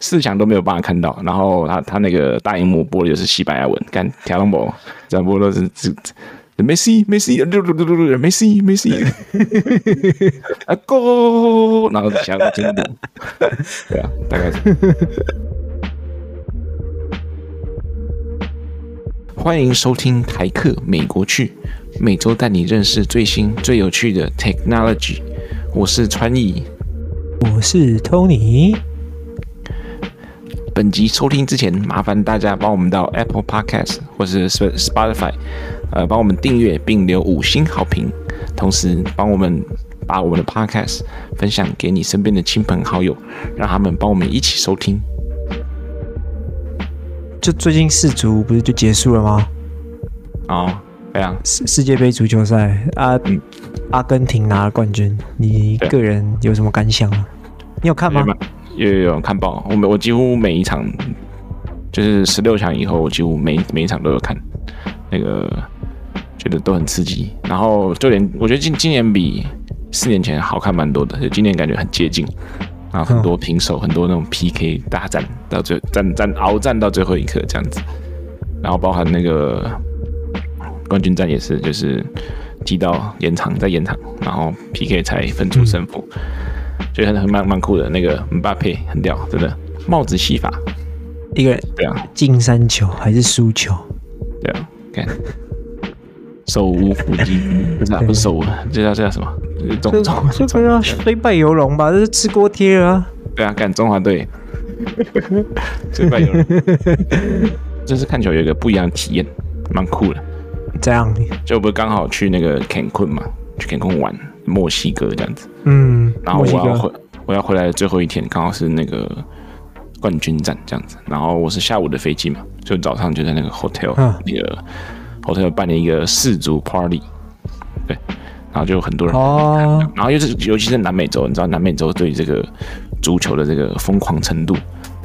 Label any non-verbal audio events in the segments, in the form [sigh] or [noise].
四强都没有办法看到，然后他他那个大荧幕播的就是西班牙文，看条龙博转播都是这梅西梅西六六六六六梅西梅西啊 go，然后想要经典，[laughs] 对啊，大概是。欢迎收听台客美国趣，每周带你认识最新最有趣的 technology。我是川艺，我是 Tony。本集收听之前，麻烦大家帮我们到 Apple Podcast 或是 Spotify，呃，帮我们订阅并留五星好评，同时帮我们把我们的 Podcast 分享给你身边的亲朋好友，让他们帮我们一起收听。就最近世足不是就结束了吗？哦，对啊，世世界杯足球赛啊，嗯、阿根廷拿了冠军，你个人有什么感想啊？你有看吗？有有有看报，我每我几乎每一场，就是十六强以后，我几乎每每一场都有看，那个觉得都很刺激。然后就连我觉得今今年比四年前好看蛮多的，就今年感觉很接近，然后很多平手，很多那种 PK 大战到最战战鏖战到最后一刻这样子。然后包含那个冠军战也是，就是踢到延长再延长，然后 PK 才分出胜负。觉得很蛮蛮酷的，那个姆巴佩很屌，真的帽子戏法，一个人对啊，进三球还是输球？对啊，看手无缚鸡，不是啊，不是手无，这叫这叫什么？中中这不叫虽败犹荣吧？这是吃锅贴啊！对啊，干中华队虽败犹荣，这是看球有一个不一样的体验，蛮酷的。这样，就不是刚好去那个坎昆嘛？去坎昆玩。墨西哥这样子，嗯，然后我要回我要回来的最后一天，刚好是那个冠军战这样子，然后我是下午的飞机嘛，就早上就在那个 hotel、啊、那个 hotel 办了一个四足 party，对，然后就有很多人，哦，然后又是尤其是南美洲，你知道南美洲对这个足球的这个疯狂程度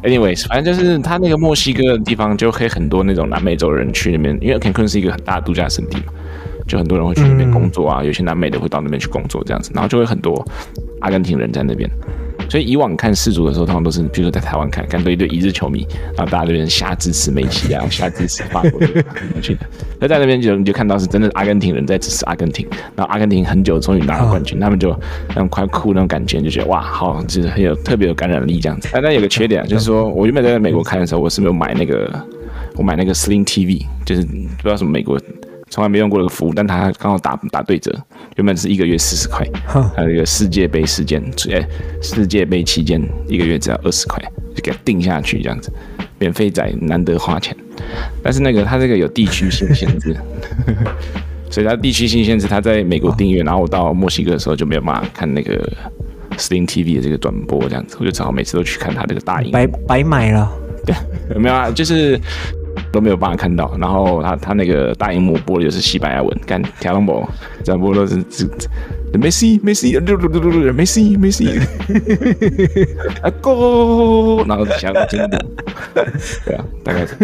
，anyways，反正就是他那个墨西哥的地方就可以很多那种南美洲人去那边，因为坎昆是一个很大的度假胜地嘛。就很多人会去那边工作啊，嗯、有些南美的会到那边去工作这样子，然后就会很多阿根廷人在那边。所以以往看世足的时候，通常都是，比如说在台湾看，看到一堆一日球迷，然后大家这边瞎支持梅西啊，瞎支持法国去的。[laughs] 那在那边就你就看到是真的阿根廷人在支持阿根廷，然后阿根廷很久终于拿了冠军，他们就那种快哭那种感觉，就觉得哇，好，就是很有特别有感染力这样子。但但有个缺点啊，就是说我原本在美国看的时候，我是没有买那个，我买那个 Sling TV，就是不知道什么美国。从来没用过这个服务，但他刚好打打对折，原本是一个月四十块，还有一个世界杯时间，哎，世界杯期间一个月只要二十块，就给他定下去这样子，免费仔难得花钱，但是那个他这个有地区性限制，[laughs] 所以他地区性限制，他在美国订阅，然后我到墨西哥的时候就没有办法看那个 Sling TV 的这个转播这样子，我就只好每次都去看他这个大荧幕，白白买了，对，有没有啊？就是。都没有办法看到，然后他他那个大荧幕播的就是西班牙文，看条龙博转播都是这这梅西梅西六六六六六梅西梅西啊 go，然后想要经典，对啊，大概是。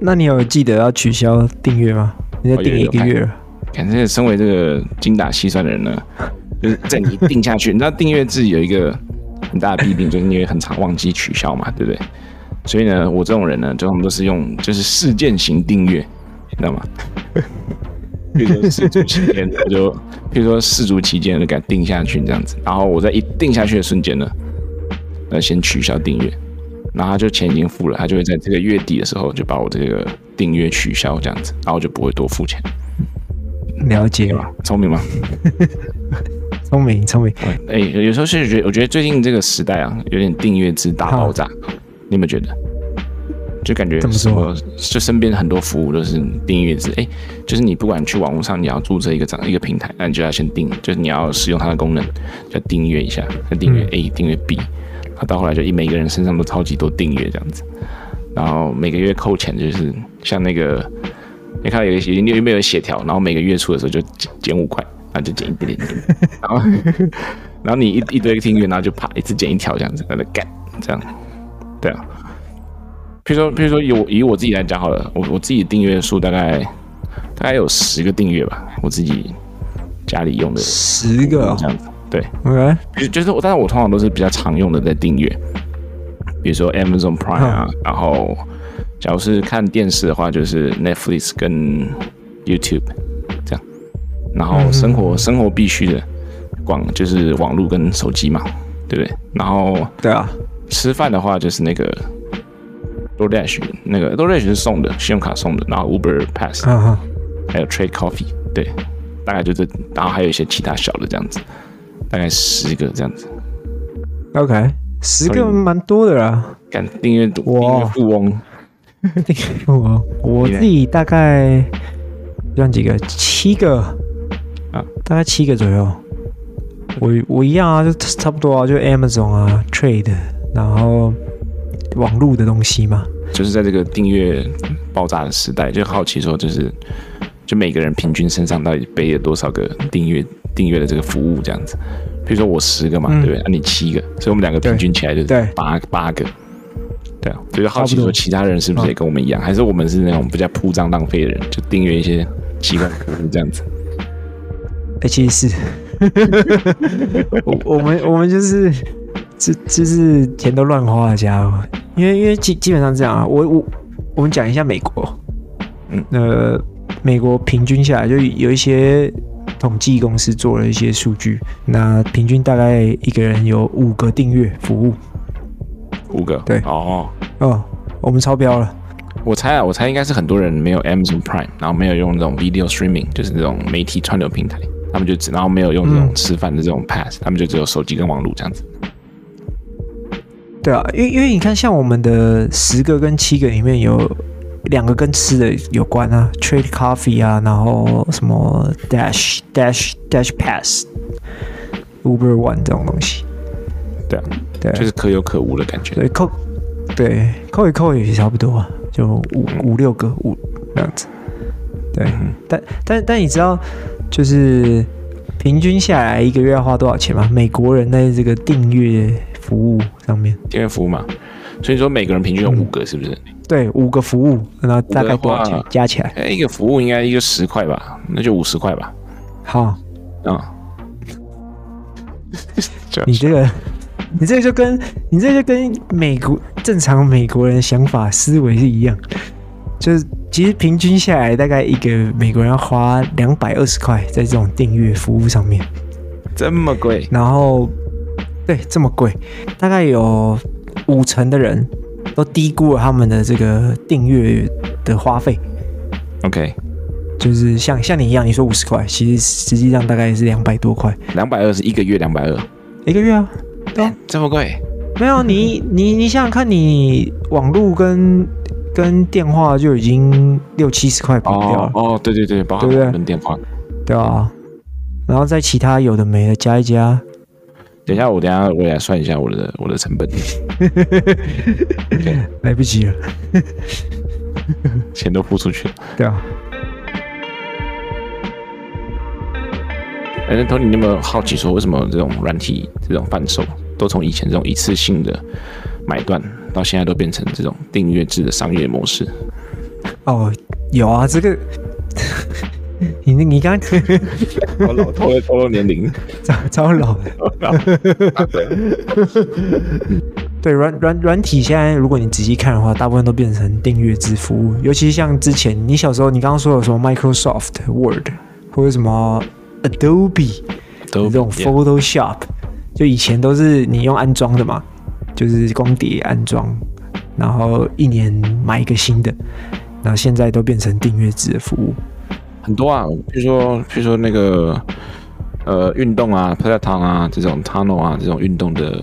那你有记得要取消订阅吗？你在订一个月了。感觉身为这个精打细算的人呢，就是在你订下去，你知道订阅制有一个很大的弊病，就是因为很常忘记取消嘛，对不对？所以呢，我这种人呢，就他们都是用就是事件型订阅，你知道吗？比如说世足期间，我就比如说世足期间就给他定下去这样子，然后我在一定下去的瞬间呢，呃，先取消订阅，然后他就钱已经付了，他就会在这个月底的时候就把我这个订阅取消这样子，然后就不会多付钱。了解吗？聪明吗？聪明，聪明。哎、欸，有时候是觉得，我觉得最近这个时代啊，有点订阅制大爆炸。你有没有觉得？就感觉什么？就身边很多服务都是订阅制。哎，就是你不管去网络上，你要注册一个账一个平台，那你就要先订，就是你要使用它的功能，就要订阅一下，再订阅 A，订阅 B，然后到后来就一每个人身上都超级多订阅这样子。然后每个月扣钱，就是像那个，你看有一些你有没有血条？然后每个月初的时候就减减五块，然后就减一点点点，[laughs] 然后然后你一一堆订阅，然后就啪一次减一条这样子，在那干这样。对啊，譬如说，譬如说以我以我自己来讲好了，我我自己订阅数大概大概有十个订阅吧，我自己家里用的十个这样子，对，OK，就就是我，但是我通常都是比较常用的在订阅，比如说 Amazon Prime 啊，嗯、然后假如是看电视的话，就是 Netflix 跟 YouTube 这样，然后生活、嗯、生活必须的广就是网络跟手机嘛，对不对？然后对啊，吃饭的话就是那个 DoorDash，那个 DoorDash 是送的，信用卡送的，然后 Uber Pass，、嗯、还有 Trade Coffee，对，大概就这，然后还有一些其他小的这样子，大概十个这样子。OK。十个蛮多的啦，敢订阅订阅富翁，订阅富翁，我自己大概算几个，七个啊，大概七个左右。我我一样啊，就差不多啊，就 Amazon 啊，Trade，然后网络的东西嘛。就是在这个订阅爆炸的时代，就好奇说，就是就每个人平均身上到底背了多少个订阅订阅的这个服务这样子。比如说我十个嘛，嗯、对不对？那、啊、你七个，所以我们两个平均起来就是八八个。对啊，就是好奇说其他人是不是也跟我们一样，还是我们是那种比较铺张浪费的人，就订阅一些奇怪的服务这样子。哎、欸，其实是，[laughs] [laughs] 我我们我们就是就就是钱都乱花的家伙，因为因为基基本上这样啊，我我我们讲一下美国，嗯，呃，美国平均下来就有一些。统计公司做了一些数据，那平均大概一个人有五个订阅服务，五个，对，哦，哦，我们超标了。我猜啊，我猜应该是很多人没有 Amazon Prime，然后没有用那种 Video Streaming，就是那种媒体串流平台，他们就只然后没有用这种吃饭的这种 Pass，、嗯、他们就只有手机跟网络这样子。对啊，因为因为你看，像我们的十个跟七个里面有。两个跟吃的有关啊，Trade Coffee 啊，然后什么 Dash Dash Dash Pass，Uber One 这种东西。对啊，对，就是可有可无的感觉。对，扣，对，扣一扣也差不多啊，就五五六个五这样子。对，嗯、但但但你知道，就是平均下来一个月要花多少钱吗？美国人的这个订阅服务上面，订阅服务嘛，所以说每个人平均有五个，是不是？嗯对，五个服务，那大概多少钱？加起来？哎，一个服务应该一个十块吧，那就五十块吧。好，啊、[laughs] 嗯，你这个，你这个就跟你这个就跟美国正常美国人想法思维是一样，就是其实平均下来，大概一个美国人要花两百二十块在这种订阅服务上面，这么贵？然后，对，这么贵，大概有五成的人。都低估了他们的这个订阅的花费。OK，就是像像你一样，你说五十块，其实实际上大概是两百多块。两百二是一个月两百二，一个月啊？对啊，这么贵？没有，你你你想想看，你网络跟跟电话就已经六七十块跑掉了。哦，哦，对对对，包含跟电话，对啊。然后在其他有的没的加一加。等一下，我等一下我来算一下我的我的成本。[laughs] 来不及了，[laughs] 钱都付出去了。对啊。哎，那 Tony，你有没有好奇说，为什么这种软体这种贩售，都从以前这种一次性的买断，到现在都变成这种订阅制的商业模式？哦，有啊，这个。你你刚刚 [laughs] 好老，透露透露年龄，[laughs] 超超老的。[laughs] 对，软软软体现在，如果你仔细看的话，大部分都变成订阅制服务。尤其是像之前你小时候，你刚刚说的什么 Microsoft Word 或者什么 Adobe 这种 Photoshop，就以前都是你用安装的嘛，就是光碟安装，然后一年买一个新的，然后现在都变成订阅制的服务。很多啊，比如说，比如说那个，呃，运动啊，Peloton 啊，这种 Tunnel 啊，这种运动的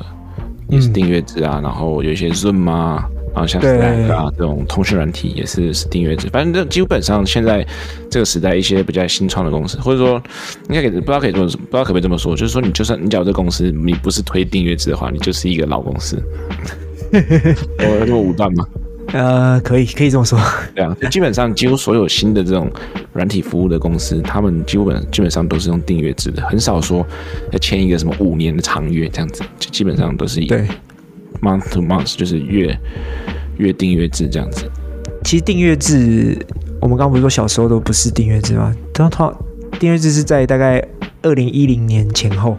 也是订阅制啊。嗯、然后有一些 Zoom 啊，然后像 Slack 啊这种通讯软体也是是订阅制。反正这基本上现在这个时代，一些比较新创的公司，或者说应该可以不知道可以这么不知道可不可以这么说，就是说你就算你假如这公司你不是推订阅制的话，你就是一个老公司。[laughs] 我有这么武断吗？呃，可以，可以这么说。[laughs] 对啊，基本上几乎所有新的这种软体服务的公司，他们基本基本上都是用订阅制的，很少说要签一个什么五年的长约这样子，就基本上都是以对 month to month，就是月月订阅制这样子。其实订阅制，我们刚刚不是说小时候都不是订阅制吗？它它订阅制是在大概二零一零年前后，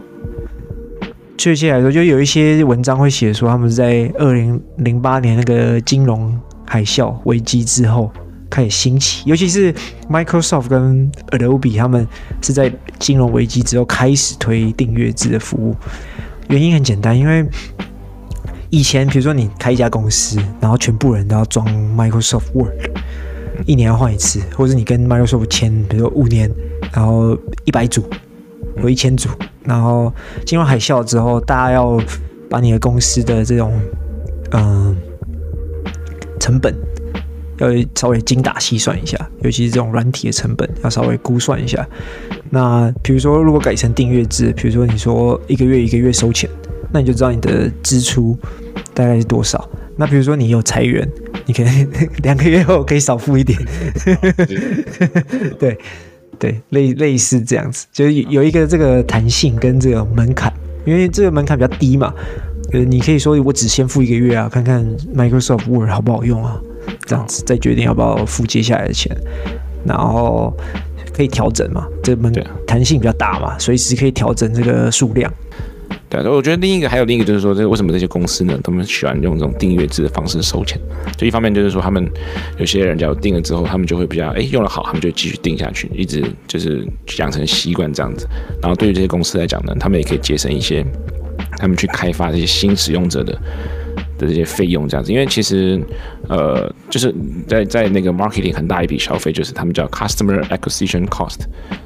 确切来说，就有一些文章会写说，他们是在二零零八年那个金融海啸危机之后开始兴起，尤其是 Microsoft 跟 Adobe 他们是在金融危机之后开始推订阅制的服务。原因很简单，因为以前比如说你开一家公司，然后全部人都要装 Microsoft Word，一年要换一次，或者你跟 Microsoft 签，比如说五年，然后一百组或一千组，然后金融海啸之后，大家要把你的公司的这种嗯、成本要稍微精打细算一下，尤其是这种软体的成本要稍微估算一下。那比如说如果改成订阅制，比如说你说一个月一个月收钱。那你就知道你的支出大概是多少。那比如说你有裁员，你可以两个月后可以少付一点。[laughs] 对对，类类似这样子，就是有一个这个弹性跟这个门槛，因为这个门槛比较低嘛。呃，你可以说我只先付一个月啊，看看 Microsoft Word 好不好用啊，这样子再决定要不要付接下来的钱。然后可以调整嘛，这个门弹性比较大嘛，随时可以调整这个数量。对，我觉得另一个还有另一个就是说，这为什么这些公司呢，他们喜欢用这种订阅制的方式收钱？就一方面就是说，他们有些人假如订了之后，他们就会比较哎用得好，他们就继续订下去，一直就是养成习惯这样子。然后对于这些公司来讲呢，他们也可以节省一些他们去开发这些新使用者的。的这些费用这样子，因为其实，呃，就是在在那个 marketing 很大一笔消费，就是他们叫 customer acquisition cost，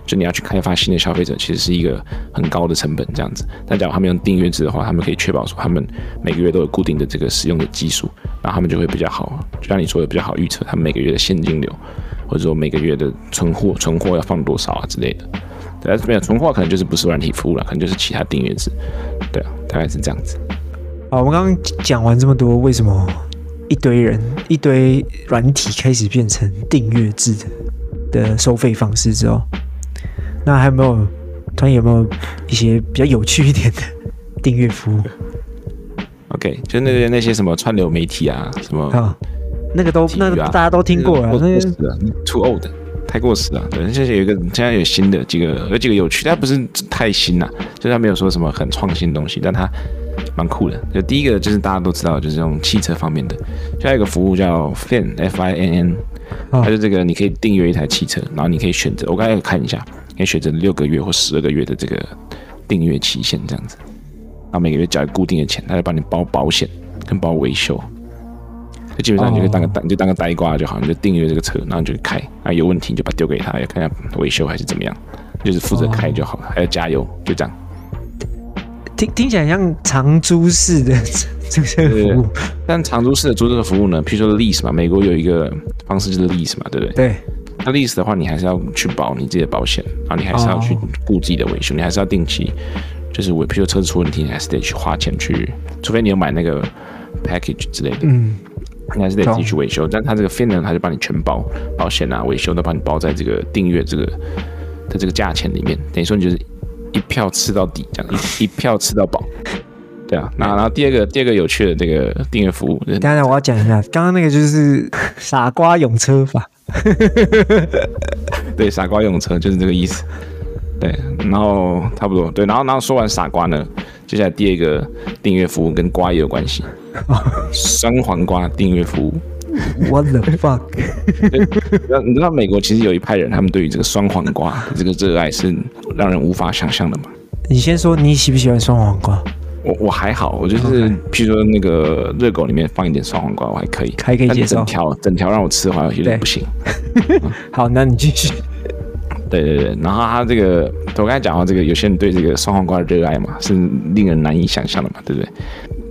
就你要去开发新的消费者，其实是一个很高的成本这样子。但假如他们用订阅制的话，他们可以确保说他们每个月都有固定的这个使用的基数，然后他们就会比较好，就像你说的比较好预测他们每个月的现金流，或者说每个月的存货存货要放多少啊之类的。对，没有纯化可能就是不是软体服务了，可能就是其他订阅制。对啊，大概是这样子。好，我们刚刚讲完这么多，为什么一堆人、一堆软体开始变成订阅制的收费方式之后，那还有没有？突然有没有一些比较有趣一点的订阅服务？OK，就那些那些什么串流媒体啊，什么啊，那个都、啊、那个大家都听过了，那个 too old，太过时了。对，现在有一个现在有新的几个，有几个有趣，但不是太新了，就是他没有说什么很创新的东西，但他。蛮酷的，就第一个就是大家都知道，就是这种汽车方面的，就还有一个服务叫 Fin F I N N，它就这个你可以订阅一台汽车，然后你可以选择，我刚才看一下，可以选择六个月或十二个月的这个订阅期限这样子，然后每个月交固定的钱，他就帮你包保险跟包维修，就基本上你就当个单，你就当个呆瓜就好，你就订阅这个车，然后你就开，啊有问题你就把它丢给他，要看一下维修还是怎么样，就是负责开就好了，还要加油，就这样。听听起来像长租式的这个服务，但长租式的租这个服务呢，譬如说 lease 嘛，美国有一个方式就是 lease 嘛，对不对？对。那 lease 的话，你还是要去保你自己的保险，然后你还是要去顾自己的维修，你还是要定期，就是我譬如说车子出问题，你还是得去花钱去，除非你有买那个 package 之类的，嗯，你还是得自己去维修。但他这个 Fin 呢，他就帮你全包，保险啊、维修都帮你包在这个订阅这个的这个价钱里面，等于说你就是。一票吃到底，这样一一票吃到饱，对啊。那然后第二个第二个有趣的这个订阅服务，等下我要讲一下，刚刚那个就是傻瓜用车法，[laughs] 对，傻瓜用车就是这个意思。对，然后差不多，对，然后然后说完傻瓜呢，接下来第二个订阅服务跟瓜也有关系，酸黄瓜订阅服务。What the fuck？你知道美国其实有一派人，他们对于这个酸黄瓜这个热爱是让人无法想象的吗？你先说你喜不喜欢酸黄瓜？我我还好，我就是譬如说那个热狗里面放一点酸黄瓜，我还可以，还可以接受。整条整条让我吃的话，有点不行。好，那你继续。对对对，然后他这个，我刚才讲到这个，有些人对这个酸黄瓜的热爱嘛，是令人难以想象的嘛，对不对？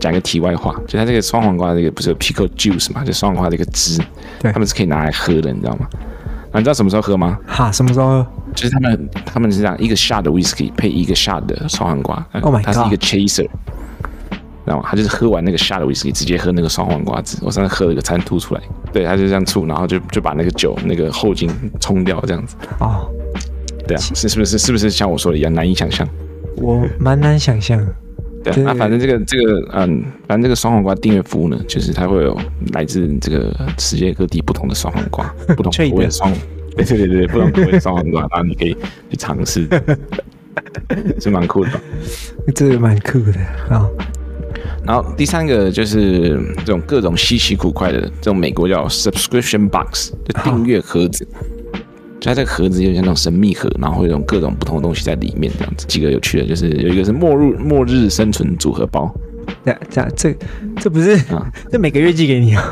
讲个题外话，就它这个酸黄瓜这个不是有 pickle juice 嘛，就酸黄瓜这个汁，对，他们是可以拿来喝的，你知道吗？那你知道什么时候喝吗？哈，什么时候喝？就是他们他们是这样，一个 shot 的 whisky 配一个 shot 的酸黄瓜，Oh my God，它是一个 chaser，知道吗？他就是喝完那个 shot 的 whisky，直接喝那个酸黄瓜汁。我上次喝了个餐吐出来，对，他就这样吐，然后就就把那个酒那个后劲冲掉，这样子。哦，对啊，是是不是是不是像我说的一样难以想象？我蛮难想象。对，那反正这个这个嗯，反正这个双黄瓜订阅服务呢，就是它会有来自这个世界各地不同的双黄瓜，[laughs] 不同口味的双，对对对对，[laughs] 不同口味的双黄瓜，然后你可以去尝试。[laughs] 是蛮酷的，这个蛮酷的啊。然后第三个就是这种各种稀奇古怪的这种美国叫 subscription box，就订阅盒子。就它这个盒子有点像那种神秘盒，然后会有各种不同的东西在里面，这样子。几个有趣的，就是有一个是末日末日生存组合包。这这这这不是啊？这每个月寄给你啊？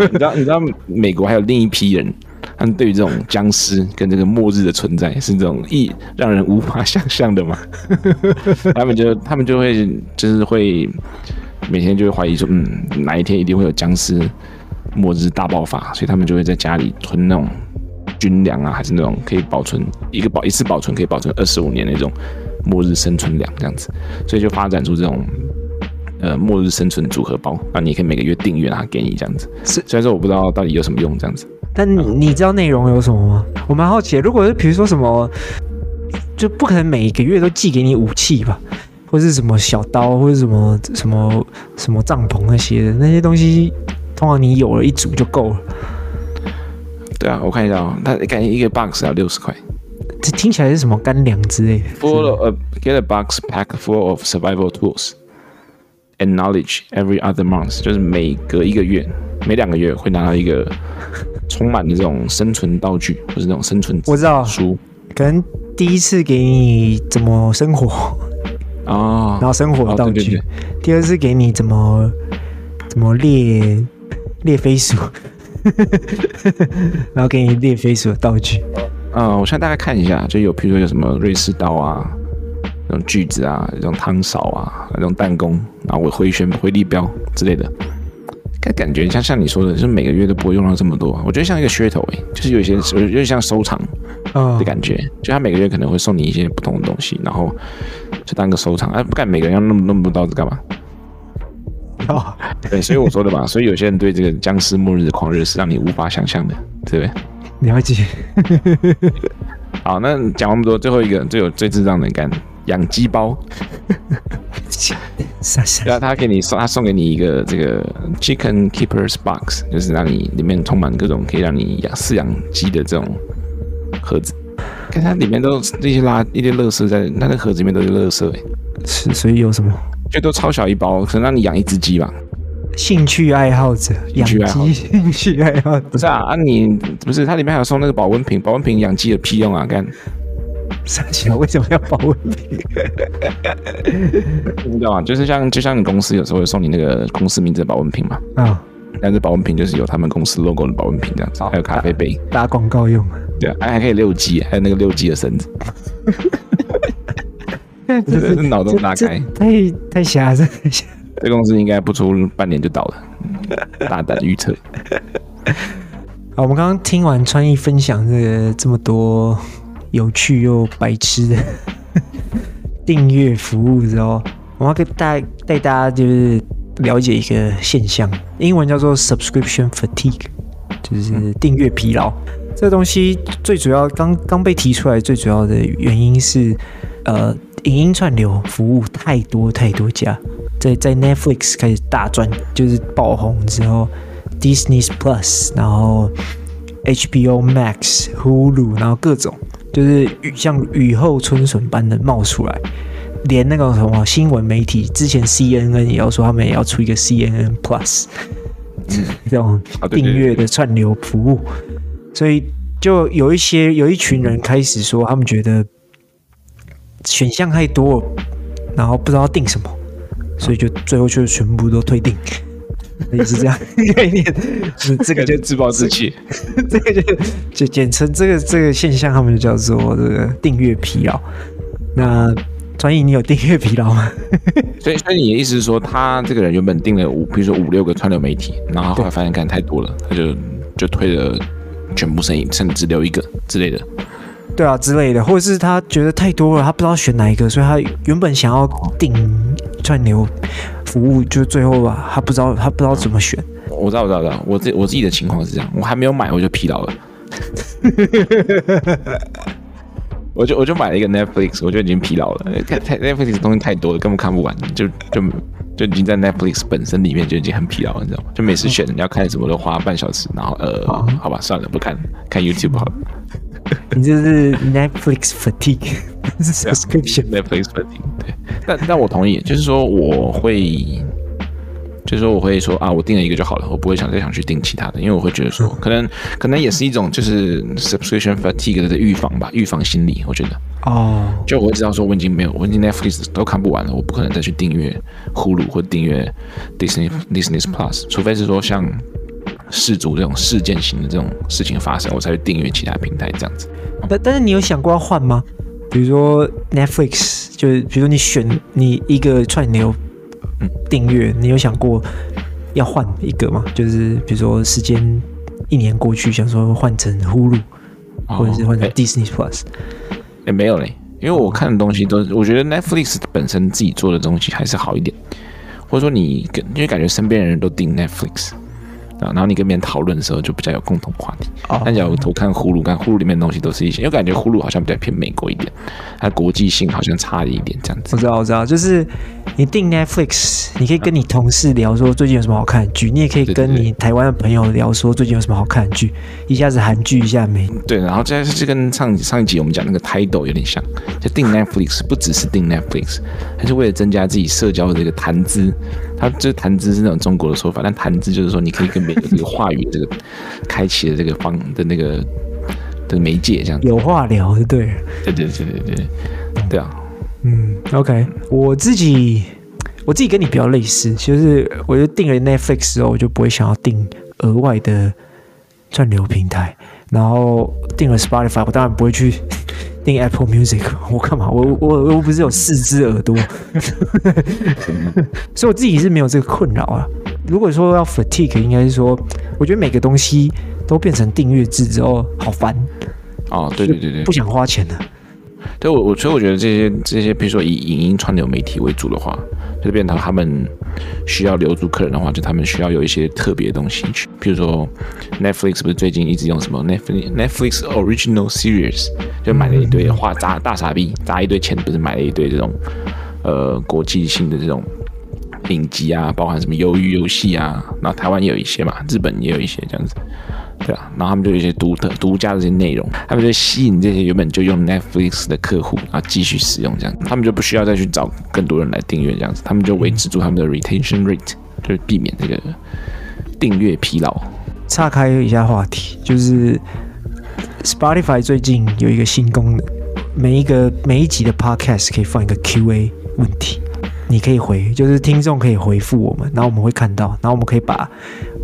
你知道你知道美国还有另一批人，他们对于这种僵尸跟这个末日的存在是这种一让人无法想象的吗？[laughs] 他们就他们就会就是会每天就会怀疑说，嗯，哪一天一定会有僵尸末日大爆发，所以他们就会在家里囤那种。军粮啊，还是那种可以保存一个保一次保存可以保存二十五年那种末日生存粮这样子，所以就发展出这种呃末日生存组合包，啊你可以每个月订阅，啊给你这样子。是，虽然说我不知道到底有什么用这样子，但你知道内容有什么吗？我蛮好奇，如果是比如说什么，就不可能每个月都寄给你武器吧，或是什么小刀，或者什么什么什么帐篷那些的那些东西，通常你有了一组就够了。对啊，我看一下啊，它感觉一个 box 要六十块，这听起来是什么干粮之类的。Full of get a box pack full of survival tools and knowledge every other month，就是每隔一个月、每两个月会拿到一个充满的这种生存道具，或是那种生存我知道书。可能第一次给你怎么生活哦，然后生活道具。第二次给你怎么怎么猎猎飞鼠。[laughs] 然后给你练飞鼠的道具。嗯，我现在大概看一下，就有，譬如说有什么瑞士刀啊，那种锯子啊，那种汤勺啊，那种弹弓，然后我回旋回力镖之类的。感感觉像像你说的，就是每个月都不会用到这么多。我觉得像一个噱头哎，就是有一些有点像收藏的感觉。就他每个月可能会送你一些不同的东西，然后就当个收藏。哎，不干每个人要那么那么多刀子干嘛？哦，对，所以我说的嘛，[laughs] 所以有些人对这个僵尸末日的狂热是让你无法想象的，对不对？了解。好，那讲那么多，最后一个最有最智障的干养鸡包。[laughs] 对啊，他给你送，他送给你一个这个 Chicken Keepers Box，就是让你里面充满各种可以让你养饲养鸡的这种盒子。看它里面都这些垃一些垃圾在那个盒子里面都是垃圾哎，是，所以有什么？就都超小一包，可能让你养一只鸡吧。兴趣爱好者养鸡，兴趣爱好者 [laughs] 不是啊啊！你不是它里面还有送那个保温瓶，保温瓶养鸡有屁用啊？干，傻气为什么要保温瓶？[laughs] 你知道吗？就是像就像你公司有时候会送你那个公司名字的保温瓶嘛。啊、哦，但是保温瓶就是有他们公司 logo 的保温瓶这样子，哦、还有咖啡杯打广告用。对啊，还还可以遛鸡，还有那个遛鸡的绳子。[laughs] [laughs] 这是脑洞大开，太太瞎了！[laughs] 这公司应该不出半年就倒了，大胆预测。好，我们刚刚听完川艺分享这个这么多有趣又白痴的 [laughs] 订阅服务之后，我要跟大家带大家就是了解一个现象，英文叫做 subscription fatigue，就是订阅疲劳。这个东西最主要刚刚被提出来，最主要的原因是呃。影音串流服务太多太多家，在在 Netflix 开始大赚，就是爆红之后，Disney Plus，然后 HBO Max、Hulu，然后各种就是像雨后春笋般的冒出来，连那个什么新闻媒体之前 CNN 也要说他们也要出一个 CNN Plus，[laughs] 这种订阅的串流服务，所以就有一些有一群人开始说他们觉得。选项太多，然后不知道定什么，所以就最后就全部都退订，也是这样概念。这个就自暴自弃，[laughs] 这个就就简称这个这个现象，他们就叫做这个订阅疲劳。那川艺，你有订阅疲劳吗？[laughs] 所以，所以你的意思是说，他这个人原本订了五，比如说五六个串流媒体，然后后来发现干太多了，他就就退了全部生意，甚至只留一个之类的。对啊，之类的，或者是他觉得太多了，他不知道选哪一个，所以他原本想要订串流服务，就最后吧，他不知道，他不知道怎么选。我知道，我知道，我知道，我自我自己的情况是这样，我还没有买，我就疲劳了。[laughs] 我就我就买了一个 Netflix，我就已经疲劳了。太 Netflix 的东西太多了，根本看不完，就就就已经在 Netflix 本身里面就已经很疲劳了，你知道吗？就每次选你要看什么都花半小时，然后呃，哦、好吧，算了，不看，看 YouTube 好了。你这是 Netflix fatigue，[laughs] 是 subscription Netflix fatigue。对，但但我同意，就是说我会。就是说，我会说啊，我订了一个就好了，我不会想再想去订其他的，因为我会觉得说，可能可能也是一种就是 subscription fatigue 的预防吧，预防心理。我觉得哦，就我会知道说，我已经没有，我已经 Netflix 都看不完了，我不可能再去订阅 Hulu 或订阅 Disney Disney Plus，除非是说像世足这种事件型的这种事情发生，我才会订阅其他平台这样子。但但是你有想过要换吗？比如说 Netflix，就是比如说你选你一个串流。订阅，你有想过要换一个吗？就是比如说时间一年过去，想说换成 Hulu，或者是换成 Disney Plus？哎、没有嘞，因为我看的东西都是，我觉得 Netflix 本身自己做的东西还是好一点，或者说你跟因为感觉身边的人都订 Netflix。啊，然后你跟别人讨论的时候就比较有共同话题。Oh. 但假如我看呼噜，看呼噜里面的东西都是一些，因为感觉呼噜好像比较偏美国一点，它国际性好像差了一点这样子。我知道，我知道，就是你订 Netflix，你可以跟你同事聊说最近有什么好看的剧，你也可以跟你台湾的朋友聊说最近有什么好看的剧，一下子韩剧，一下美。对，然后这这跟上上一集我们讲那个 title 有点像，就订 Netflix 不只是订 Netflix，它是为了增加自己社交的这个谈资。它这谈资是那种中国的说法，但谈资就是说你可以跟别人有这个话语，这个开启的这个方的那个的媒介，这样子。有话聊就，对对对对对对对啊，嗯，OK，我自己我自己跟你比较类似，就是我就订了 Netflix 之后，我就不会想要订额外的串流平台，然后订了 Spotify，我当然不会去。订 Apple Music，[laughs] 我干嘛？我我我不是有四只耳朵，[laughs] 所以我自己是没有这个困扰啊。如果说要 fatigue，应该是说，我觉得每个东西都变成订阅制之后，好烦。哦，对对对对，不想花钱了。对我我所以我觉得这些这些，比如说以影音串流媒体为主的话，就变成他们需要留住客人的话，就他们需要有一些特别的东西去，比如说 Netflix 不是最近一直用什么 Netflix Netflix Original Series，就买了一堆花砸大傻逼砸一堆钱，不是买了一堆这种呃国际性的这种影集啊，包含什么鱿鱼游戏啊，然后台湾也有一些嘛，日本也有一些这样子。对啊，然后他们就有一些独特、独家的这些内容，他们就吸引这些原本就用 Netflix 的客户，然后继续使用这样，他们就不需要再去找更多人来订阅这样子，他们就维持住他们的 retention rate，就是避免这个订阅疲劳。岔开一下话题，就是 Spotify 最近有一个新功能，每一个每一集的 Podcast 可以放一个 Q&A 问题，你可以回，就是听众可以回复我们，然后我们会看到，然后我们可以把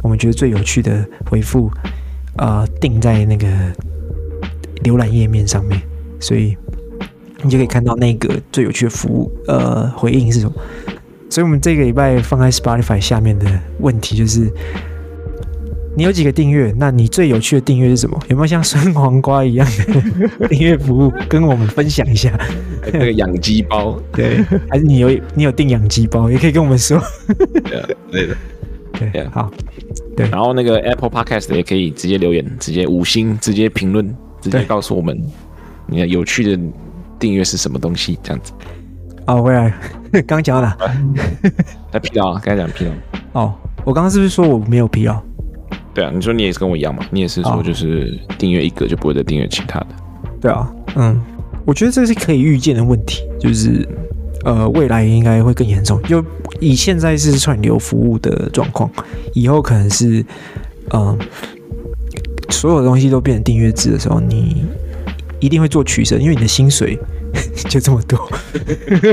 我们觉得最有趣的回复。呃，定在那个浏览页面上面，所以你就可以看到那个最有趣的服务。呃，回应是什么？所以我们这个礼拜放在 Spotify 下面的问题就是：你有几个订阅？那你最有趣的订阅是什么？有没有像酸黄瓜一样的订阅服务，跟我们分享一下？那个养鸡包，对，还是你有你有订养鸡包，也可以跟我们说。对的。对，好，对，然后那个 Apple Podcast 也可以直接留言，直接五星，直接评论，直接告诉我们你的有趣的订阅是什么东西，这样子。哦，回来，[laughs] 刚讲到哪？[laughs] 在疲劳，刚才讲疲劳。哦，我刚刚是不是说我没有疲劳？对啊，你说你也是跟我一样嘛？你也是说就是订阅一个就不会再订阅其他的？对啊，嗯，我觉得这是可以预见的问题，就是。呃，未来应该会更严重。就以现在是串流服务的状况，以后可能是，嗯、呃，所有东西都变成订阅制的时候，你一定会做取舍，因为你的薪水 [laughs] 就这么多，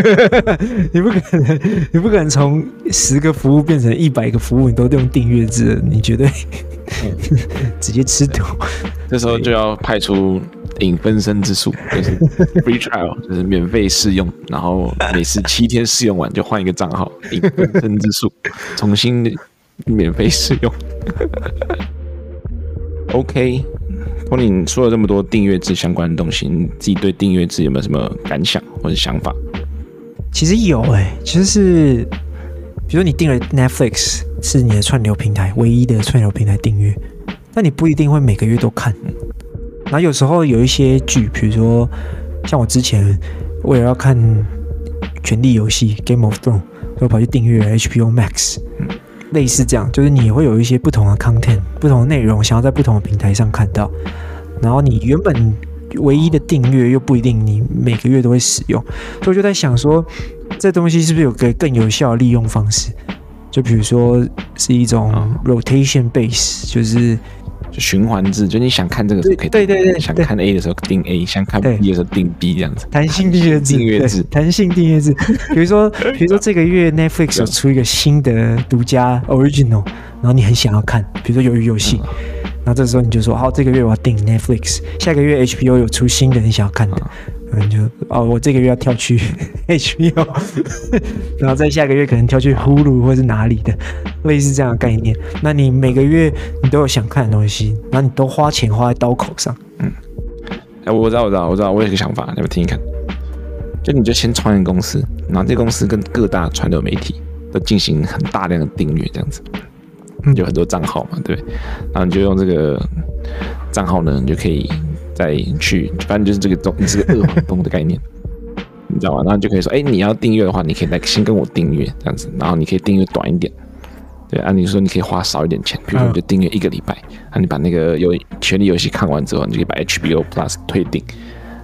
[laughs] 你不可能，你不可能从十个服务变成一百个服务，你都用订阅制，你绝对 [laughs] 直接吃土。这时候就要派出。影分身之术 [laughs] 就是 free trial，就是免费试用，然后每次七天试用完就换一个账号，影分身之术，重新免费试用。OK，Tony，你说了这么多订阅制相关的东西，你自己对订阅制有没有什么感想或者想法？其实有诶、欸，其实是，比如说你订了 Netflix 是你的串流平台唯一的串流平台订阅，那你不一定会每个月都看。然后有时候有一些剧，比如说像我之前为了要看《权力游戏》（Game of Thrones），所以跑去订阅 HBO Max，嗯，类似这样，就是你会有一些不同的 content、不同的内容，想要在不同的平台上看到，然后你原本唯一的订阅又不一定你每个月都会使用，所以我就在想说，这东西是不是有个更有效的利用方式？就比如说是一种 rotation base，就是。就循环制，就你想看这个时候可以，对对对，想看 A 的时候订 A，想看 B 的时候订 B 这样子。弹性订阅制，订阅制，弹性订阅制。比如说，[laughs] 比如说这个月 Netflix 有出一个新的独家 Original，然后你很想要看，比如说鱿鱼游戏，然后这时候你就说，好，这个月我要订 Netflix，下个月 HBO 有出新的你想要看的。嗯，就哦，我这个月要跳去 [laughs] HBO，[laughs] 然后在下个月可能跳去 Hulu 或是哪里的，类似这样的概念。那你每个月你都有想看的东西，然后你都花钱花在刀口上。嗯，哎，我知道，我知道，我知道，我有个想法，你们听一看。就你就先创一个公司，然后这公司跟各大传统媒体都进行很大量的订阅，这样子，有很多账号嘛，对，然后你就用这个账号呢，你就可以。再去，反正就是这个东，你是个二房东的概念，[laughs] 你知道吗？然后就可以说，哎、欸，你要订阅的话，你可以来先跟我订阅这样子，然后你可以订阅短一点，对，按、啊、你说你可以花少一点钱，比如说你就订阅一个礼拜，那、啊、你把那个游权力游戏看完之后，你就可以把 HBO Plus 退订，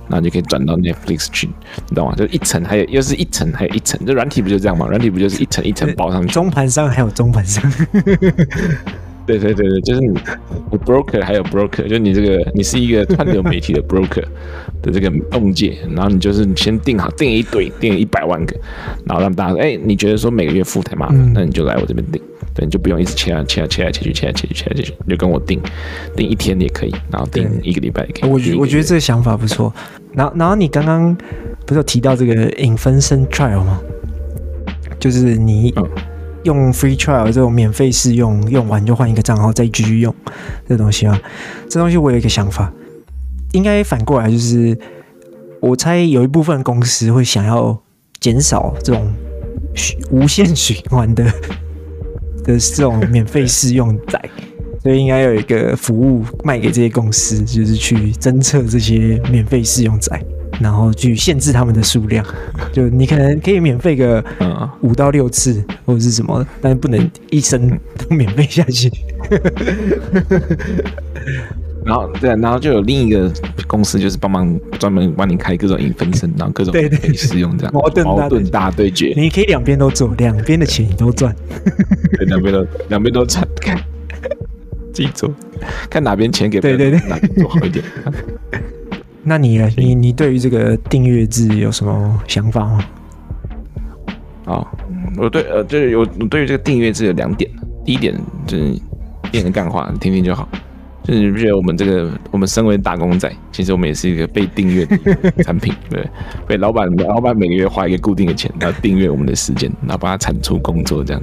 然后就可以转到 Netflix 去，你知道吗？就一层还有又是一层还有一层，这软体不就这样吗？软体不就是一层一层包上去？中盘商还有中盘商。[laughs] 对对对对，就是你，你 broker 还有 broker，就是你这个，你是一个串流媒体的 broker [laughs] 的这个中介，然后你就是你先定好，定一堆，定一百万个，然后让大家说，哎，你觉得说每个月付太麻烦，嗯、那你就来我这边定，对，你就不用一直切啊切啊切来切去，切来切去，切来切去，你就跟我定，定一天也可以，然后定一个礼拜也可以。我觉我觉得这个想法不错。然后然后你刚刚不是有提到这个 infinite trial 吗？就是你。嗯用 free trial 这种免费试用，用完就换一个账号再继续用这东西啊，这东西我有一个想法，应该反过来就是，我猜有一部分公司会想要减少这种无限循环的 [laughs] 的这种免费试用载，所以应该有一个服务卖给这些公司，就是去侦测这些免费试用载。然后去限制他们的数量，[laughs] 就你可能可以免费个五到六次或者是什么，但是不能一生都免费下去。[laughs] 然后对，然后就有另一个公司，就是帮忙专门帮你开各种影分身，然后各种可以使用这样。矛盾矛盾大对决。你可以两边都做，两边的钱你都赚，两边都两边都赚，[laughs] 看自己做，看哪边钱给对对对，哪边做好一点。那你呢？你你对于这个订阅制有什么想法吗？哦，我对呃，就是有我对于这个订阅制有两点。第一点就是变成干话，你听听就好。就是你不觉得我们这个我们身为打工仔，其实我们也是一个被订阅的产品，[laughs] 对，被老板老板每个月花一个固定的钱，然后订阅我们的时间，然后帮他产出工作这样。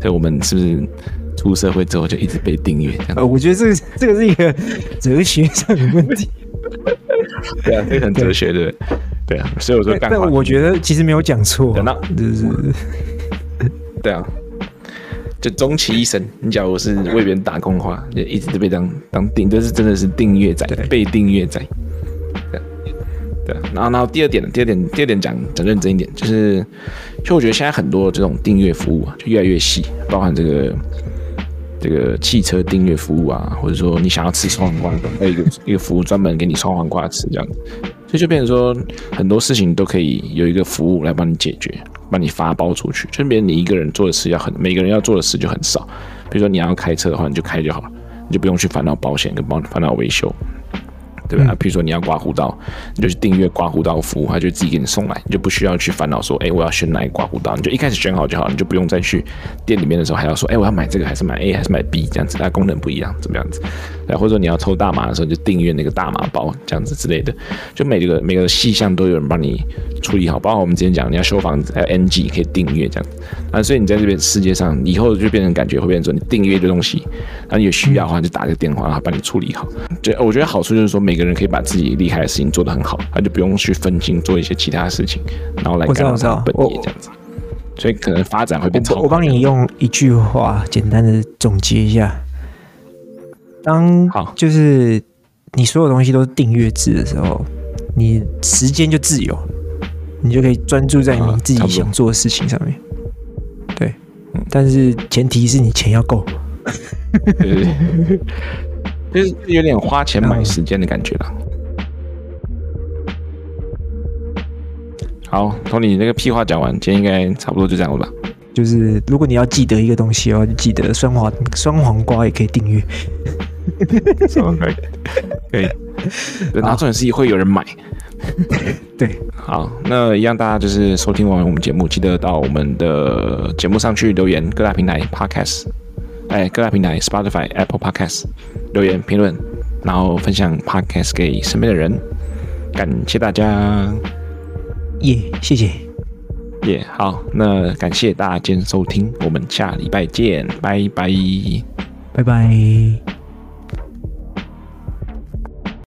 所以我们是不是出社会之后就一直被订阅这样？呃，我觉得这个这个是一个哲学上的问题。[laughs] [laughs] 对啊，这很哲学的，对啊，所以我说干。但我觉得其实没有讲错，等到就是，[laughs] 对啊，就终其一生，你假如是为别人打工的话，就一直都被当当订，这是真的是订阅仔，被订阅仔。对，对，然后然后第二点，第二点，第二点讲讲认真一点，就是，就我觉得现在很多这种订阅服务啊，就越来越细，包含这个。这个汽车订阅服务啊，或者说你想要吃双黄瓜，还有一个一个服务专门给你双黄瓜吃这样子，所以就变成说很多事情都可以有一个服务来帮你解决，帮你发包出去。就变成你一个人做的事要很，每个人要做的事就很少。比如说你要开车的话，你就开就好了，你就不用去烦恼保险跟帮烦恼维修。对吧？比如说你要刮胡刀，你就去订阅刮胡刀服务，他就自己给你送来，你就不需要去烦恼说，哎，我要选哪一刮胡刀，你就一开始选好就好，你就不用再去店里面的时候还要说，哎，我要买这个还是买 A 还是买 B 这样子，它功能不一样，怎么样子？对，或者说你要抽大麻的时候，就订阅那个大麻包这样子之类的，就每个每个细项都有人帮你处理好，包括我们之前讲你要修房子还有 NG 可以订阅这样子，啊，所以你在这边世界上以后就变成感觉会变成说你订阅的东西，然后你有需要的话就打个电话，然后帮你处理好。就我觉得好处就是说每个人可以把自己厉害的事情做得很好，他就不用去分心做一些其他的事情，然后来干到本业这样子。所以可能发展会变超。我帮你用一句话简单的总结一下：当就是你所有东西都是订阅制的时候，你时间就自由，你就可以专注在你自己想做的事情上面。对但是前提是你钱要够。对对对，就是有点花钱买时间的感觉了。好，Tony，那个屁话讲完，今天应该差不多就这样了吧？就是如果你要记得一个东西的话，就记得酸黄酸黄瓜也可以订阅。酸黄瓜可以，然后重点是会有人买。[laughs] 对，好，那一样大家就是收听完我们节目，记得到我们的节目上去留言，各大平台 Podcast，哎，各大平台 Spotify、Apple Podcast 留言评论，然后分享 Podcast 给身边的人，感谢大家，耶，yeah, 谢谢，耶，yeah, 好，那感谢大家今天收听，我们下礼拜见，拜拜，拜拜。